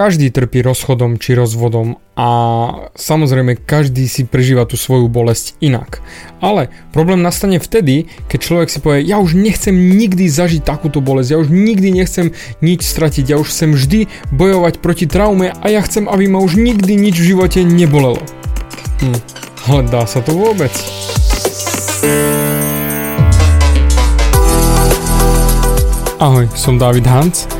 každý trpí rozchodom či rozvodom a samozrejme každý si prežíva tú svoju bolesť inak. Ale problém nastane vtedy, keď človek si povie, ja už nechcem nikdy zažiť takúto bolesť, ja už nikdy nechcem nič stratiť, ja už chcem vždy bojovať proti traume a ja chcem, aby ma už nikdy nič v živote nebolelo. Hm, ale dá sa to vôbec? Ahoj, som David Hans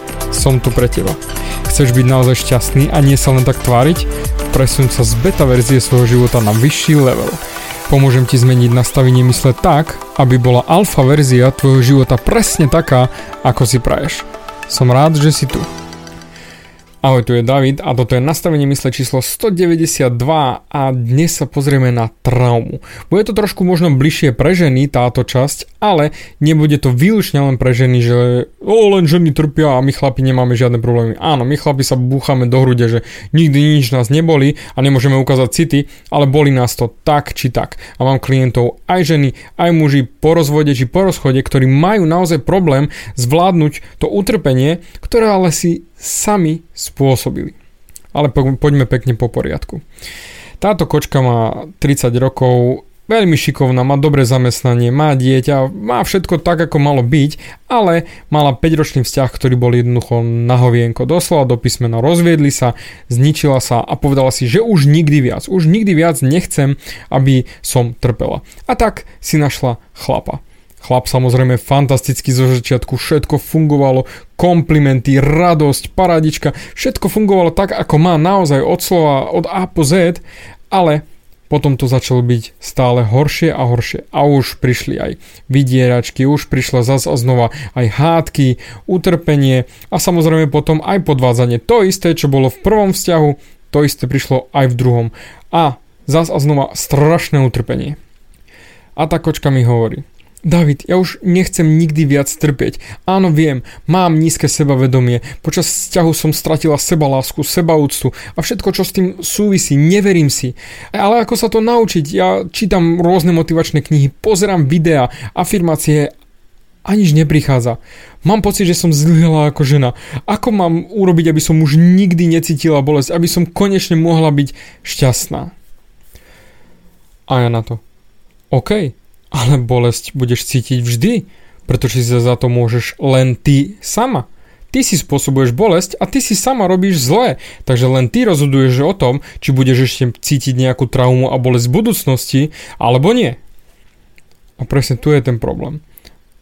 som tu pre teba. Chceš byť naozaj šťastný a nie sa len tak tváriť? Presun sa z beta verzie svojho života na vyšší level. Pomôžem ti zmeniť nastavenie mysle tak, aby bola alfa verzia tvojho života presne taká, ako si praješ. Som rád, že si tu. Ahoj, tu je David a toto je nastavenie mysle číslo 192 a dnes sa pozrieme na traumu. Bude to trošku možno bližšie pre ženy táto časť, ale nebude to výlučne len pre ženy, že o, len ženy trpia a my chlapi nemáme žiadne problémy. Áno, my chlapi sa búchame do hrude, že nikdy nič nás neboli a nemôžeme ukázať city, ale boli nás to tak či tak. A mám klientov aj ženy, aj muži po rozvode či po rozchode, ktorí majú naozaj problém zvládnuť to utrpenie, ktoré ale si sami spôsobili. Ale po, poďme pekne po poriadku. Táto kočka má 30 rokov, veľmi šikovná, má dobré zamestnanie, má dieťa, má všetko tak, ako malo byť, ale mala 5-ročný vzťah, ktorý bol jednoducho na hovienko. Doslova do písmena rozviedli sa, zničila sa a povedala si, že už nikdy viac, už nikdy viac nechcem, aby som trpela. A tak si našla chlapa. Chlap samozrejme fantasticky zo začiatku, všetko fungovalo, komplimenty, radosť, paradička, všetko fungovalo tak, ako má naozaj od slova od A po Z, ale potom to začalo byť stále horšie a horšie. A už prišli aj vydieračky, už prišla zas a znova aj hádky, utrpenie a samozrejme potom aj podvádzanie. To isté, čo bolo v prvom vzťahu, to isté prišlo aj v druhom. A zas a znova strašné utrpenie. A tá kočka mi hovorí, David, ja už nechcem nikdy viac trpieť. Áno, viem, mám nízke sebavedomie, počas vzťahu som stratila sebalásku, sebaúctu a všetko, čo s tým súvisí, neverím si. Ale ako sa to naučiť? Ja čítam rôzne motivačné knihy, pozerám videá, afirmácie a nič neprichádza. Mám pocit, že som zlyhala ako žena. Ako mám urobiť, aby som už nikdy necítila bolesť, aby som konečne mohla byť šťastná? A ja na to. OK, ale bolesť budeš cítiť vždy, pretože si za to môžeš len ty sama. Ty si spôsobuješ bolesť a ty si sama robíš zlé, takže len ty rozhoduješ o tom, či budeš ešte cítiť nejakú traumu a bolesť v budúcnosti, alebo nie. A presne tu je ten problém.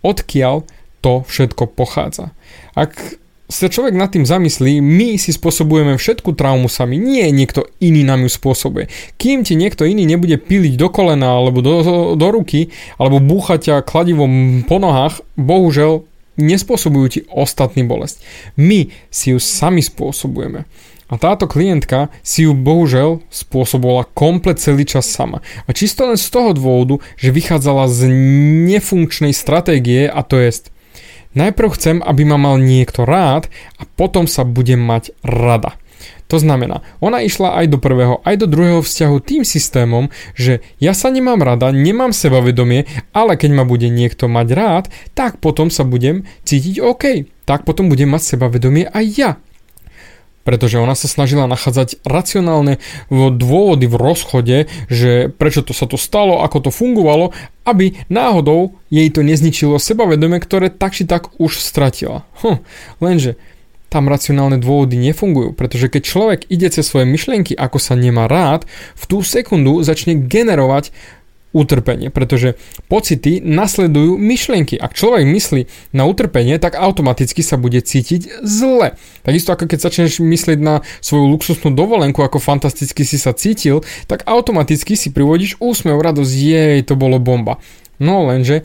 Odkiaľ to všetko pochádza? Ak sa človek nad tým zamyslí, my si spôsobujeme všetku traumu sami, nie niekto iný nám ju spôsobuje. Kým ti niekto iný nebude piliť do kolena alebo do, do ruky, alebo búchať ťa kladivom po nohách, bohužel nespôsobujú ti ostatný bolesť. My si ju sami spôsobujeme. A táto klientka si ju bohužel spôsobovala komplet celý čas sama. A čisto len z toho dôvodu, že vychádzala z nefunkčnej stratégie a to jest Najprv chcem, aby ma mal niekto rád a potom sa budem mať rada. To znamená, ona išla aj do prvého, aj do druhého vzťahu tým systémom, že ja sa nemám rada, nemám sebavedomie, ale keď ma bude niekto mať rád, tak potom sa budem cítiť OK. Tak potom budem mať sebavedomie aj ja pretože ona sa snažila nachádzať racionálne dôvody v rozchode, že prečo to sa to stalo, ako to fungovalo, aby náhodou jej to nezničilo sebavedomie, ktoré tak či tak už stratila. Hm, lenže tam racionálne dôvody nefungujú, pretože keď človek ide cez svoje myšlienky, ako sa nemá rád, v tú sekundu začne generovať utrpenie, pretože pocity nasledujú myšlienky. Ak človek myslí na utrpenie, tak automaticky sa bude cítiť zle. Takisto ako keď začneš myslieť na svoju luxusnú dovolenku, ako fantasticky si sa cítil, tak automaticky si privodíš úsmev, radosť, jej, to bolo bomba. No lenže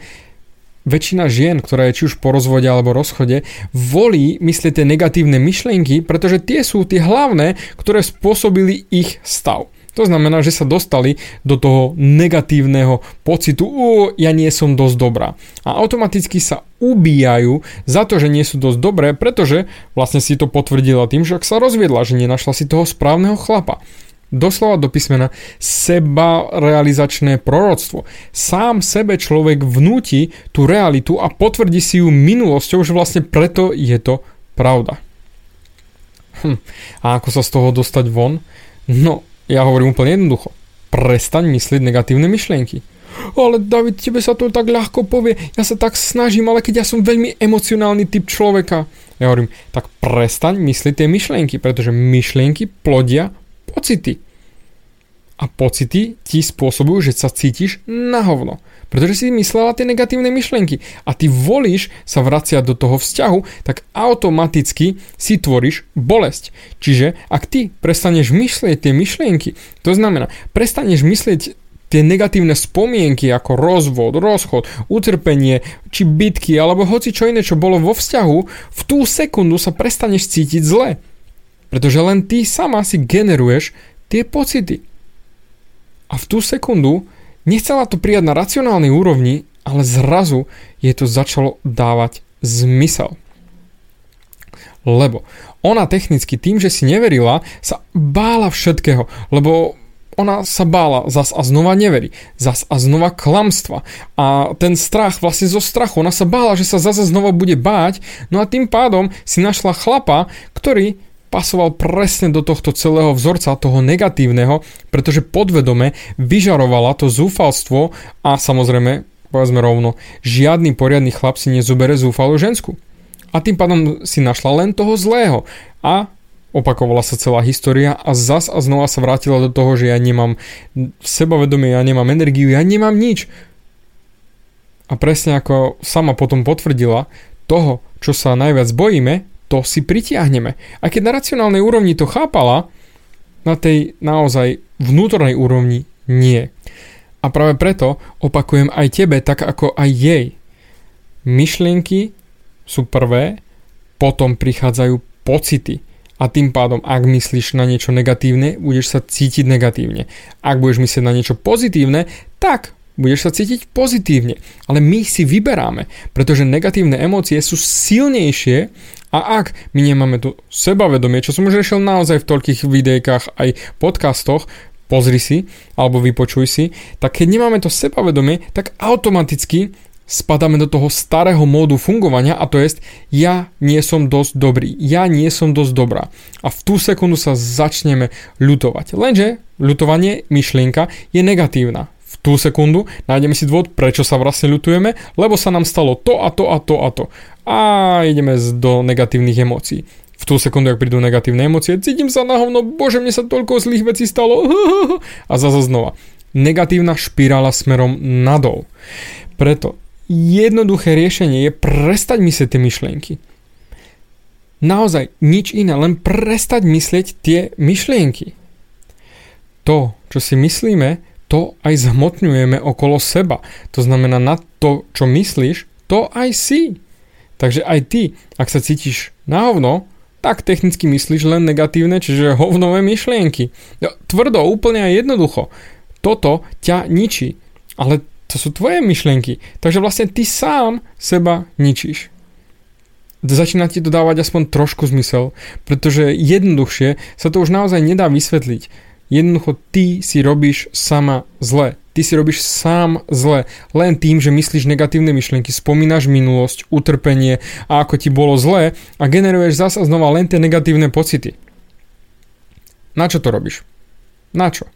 väčšina žien, ktorá je či už po rozvode alebo rozchode, volí myslieť tie negatívne myšlienky, pretože tie sú tie hlavné, ktoré spôsobili ich stav. To znamená, že sa dostali do toho negatívneho pocitu, o, ja nie som dosť dobrá. A automaticky sa ubíjajú za to, že nie sú dosť dobré, pretože vlastne si to potvrdila tým, že ak sa rozviedla, že nenašla si toho správneho chlapa. Doslova do písmena seba realizačné proroctvo. Sám sebe človek vnúti tú realitu a potvrdí si ju minulosťou, že vlastne preto je to pravda. Hm. A ako sa z toho dostať von? No, ja hovorím úplne jednoducho. Prestaň myslieť negatívne myšlienky. Ale David, tebe sa to tak ľahko povie, ja sa tak snažím, ale keď ja som veľmi emocionálny typ človeka. Ja hovorím, tak prestaň myslieť tie myšlienky, pretože myšlienky plodia pocity. A pocity ti spôsobujú, že sa cítiš na hovno. Pretože si myslela tie negatívne myšlienky a ty volíš sa vraciať do toho vzťahu, tak automaticky si tvoríš bolesť. Čiže ak ty prestaneš myslieť tie myšlienky, to znamená, prestaneš myslieť tie negatívne spomienky ako rozvod, rozchod, utrpenie či bitky alebo hoci čo iné, čo bolo vo vzťahu, v tú sekundu sa prestaneš cítiť zle. Pretože len ty sama si generuješ tie pocity. A v tú sekundu Nechcela to prijať na racionálnej úrovni, ale zrazu jej to začalo dávať zmysel. Lebo ona technicky tým, že si neverila, sa bála všetkého, lebo ona sa bála, zas a znova neverí, zas a znova klamstva. A ten strach, vlastne zo strachu, ona sa bála, že sa zase znova bude báť, no a tým pádom si našla chlapa, ktorý pasoval presne do tohto celého vzorca, toho negatívneho, pretože podvedome vyžarovala to zúfalstvo a samozrejme, povedzme rovno, žiadny poriadny chlap si nezubere zúfalú žensku. A tým pádom si našla len toho zlého. A opakovala sa celá história a zas a znova sa vrátila do toho, že ja nemám sebavedomie, ja nemám energiu, ja nemám nič. A presne ako sama potom potvrdila, toho, čo sa najviac bojíme, to si pritiahneme. A keď na racionálnej úrovni to chápala, na tej naozaj vnútornej úrovni nie. A práve preto opakujem aj tebe, tak ako aj jej. Myšlienky sú prvé, potom prichádzajú pocity. A tým pádom, ak myslíš na niečo negatívne, budeš sa cítiť negatívne. Ak budeš myslieť na niečo pozitívne, tak budeš sa cítiť pozitívne. Ale my si vyberáme, pretože negatívne emócie sú silnejšie a ak my nemáme tu sebavedomie, čo som už riešil naozaj v toľkých videjkách aj podcastoch, pozri si alebo vypočuj si, tak keď nemáme to sebavedomie, tak automaticky spadáme do toho starého módu fungovania a to je ja nie som dosť dobrý, ja nie som dosť dobrá. A v tú sekundu sa začneme ľutovať. Lenže ľutovanie, myšlienka je negatívna tú sekundu nájdeme si dôvod, prečo sa vlastne ľutujeme, lebo sa nám stalo to a to a to a to. A ideme do negatívnych emócií. V tú sekundu, ak prídu negatívne emócie, cítim sa na hovno, bože, mne sa toľko zlých vecí stalo. A zase znova. Negatívna špirála smerom nadol. Preto jednoduché riešenie je prestať myslieť tie myšlienky. Naozaj nič iné, len prestať myslieť tie myšlienky. To, čo si myslíme, to aj zhmotňujeme okolo seba. To znamená, na to, čo myslíš, to aj si. Takže aj ty, ak sa cítiš na hovno, tak technicky myslíš len negatívne, čiže hovnové myšlienky. No, tvrdo, úplne a jednoducho. Toto ťa ničí. Ale to sú tvoje myšlienky. Takže vlastne ty sám seba ničíš. Začína ti to dávať aspoň trošku zmysel, pretože jednoduchšie sa to už naozaj nedá vysvetliť. Jednoducho ty si robíš sama zle. Ty si robíš sám zle. Len tým, že myslíš negatívne myšlienky, spomínaš minulosť, utrpenie a ako ti bolo zle a generuješ zasa znova len tie negatívne pocity. Na čo to robíš? Na čo?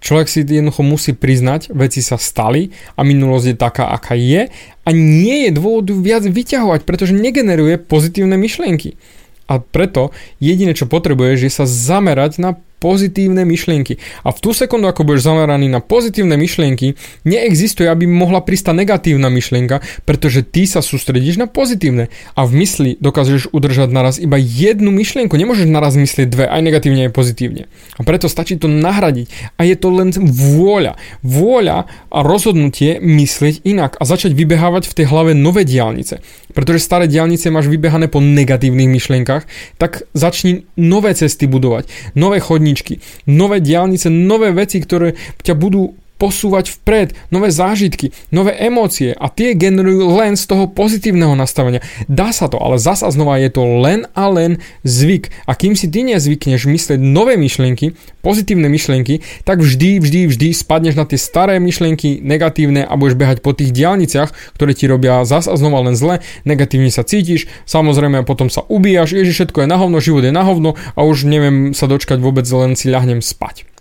Človek si jednoducho musí priznať, veci sa stali a minulosť je taká, aká je a nie je dôvodu viac vyťahovať, pretože negeneruje pozitívne myšlienky. A preto jediné, čo potrebuješ, je sa zamerať na pozitívne myšlienky. A v tú sekundu, ako budeš zameraný na pozitívne myšlienky, neexistuje, aby mohla tá negatívna myšlienka, pretože ty sa sústredíš na pozitívne. A v mysli dokážeš udržať naraz iba jednu myšlienku. Nemôžeš naraz myslieť dve, aj negatívne, aj pozitívne. A preto stačí to nahradiť. A je to len vôľa. Vôľa a rozhodnutie myslieť inak a začať vybehávať v tej hlave nové diálnice. Pretože staré diálnice máš vybehané po negatívnych myšlienkach, tak začni nové cesty budovať, nové chodníky chodničky, nové diálnice, nové veci, ktoré ťa budú posúvať vpred, nové zážitky, nové emócie a tie generujú len z toho pozitívneho nastavenia. Dá sa to, ale zasa znova je to len a len zvyk. A kým si ty nezvykneš myslieť nové myšlienky, pozitívne myšlienky, tak vždy, vždy, vždy spadneš na tie staré myšlienky, negatívne a budeš behať po tých diálniciach, ktoré ti robia zasa znova len zle, negatívne sa cítiš, samozrejme potom sa ubíjaš, ježiš, všetko je na hovno, život je na hovno a už neviem sa dočkať vôbec, len si ľahnem spať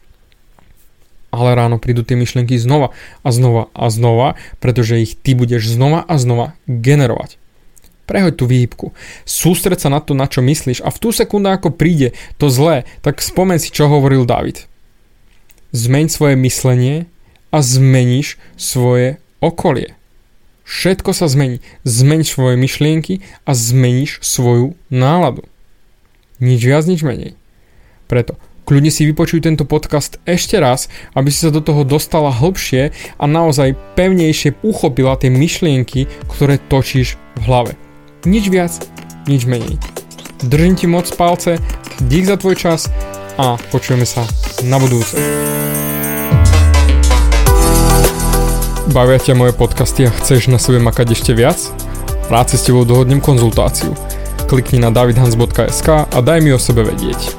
ale ráno prídu tie myšlienky znova a znova a znova, pretože ich ty budeš znova a znova generovať. Prehoď tú výhybku. Sústreď sa na to, na čo myslíš a v tú sekundu, ako príde to zlé, tak spomen si, čo hovoril David. Zmeň svoje myslenie a zmeníš svoje okolie. Všetko sa zmení. Zmeň svoje myšlienky a zmeníš svoju náladu. Nič viac, nič menej. Preto Kľudne si vypočuj tento podcast ešte raz, aby si sa do toho dostala hlbšie a naozaj pevnejšie uchopila tie myšlienky, ktoré točíš v hlave. Nič viac, nič menej. Držím ti moc palce, dík za tvoj čas a počujeme sa na budúce. Bavia ťa moje podcasty a chceš na sebe makať ešte viac? Rád si s tebou dohodnem konzultáciu. Klikni na davidhans.sk a daj mi o sebe vedieť.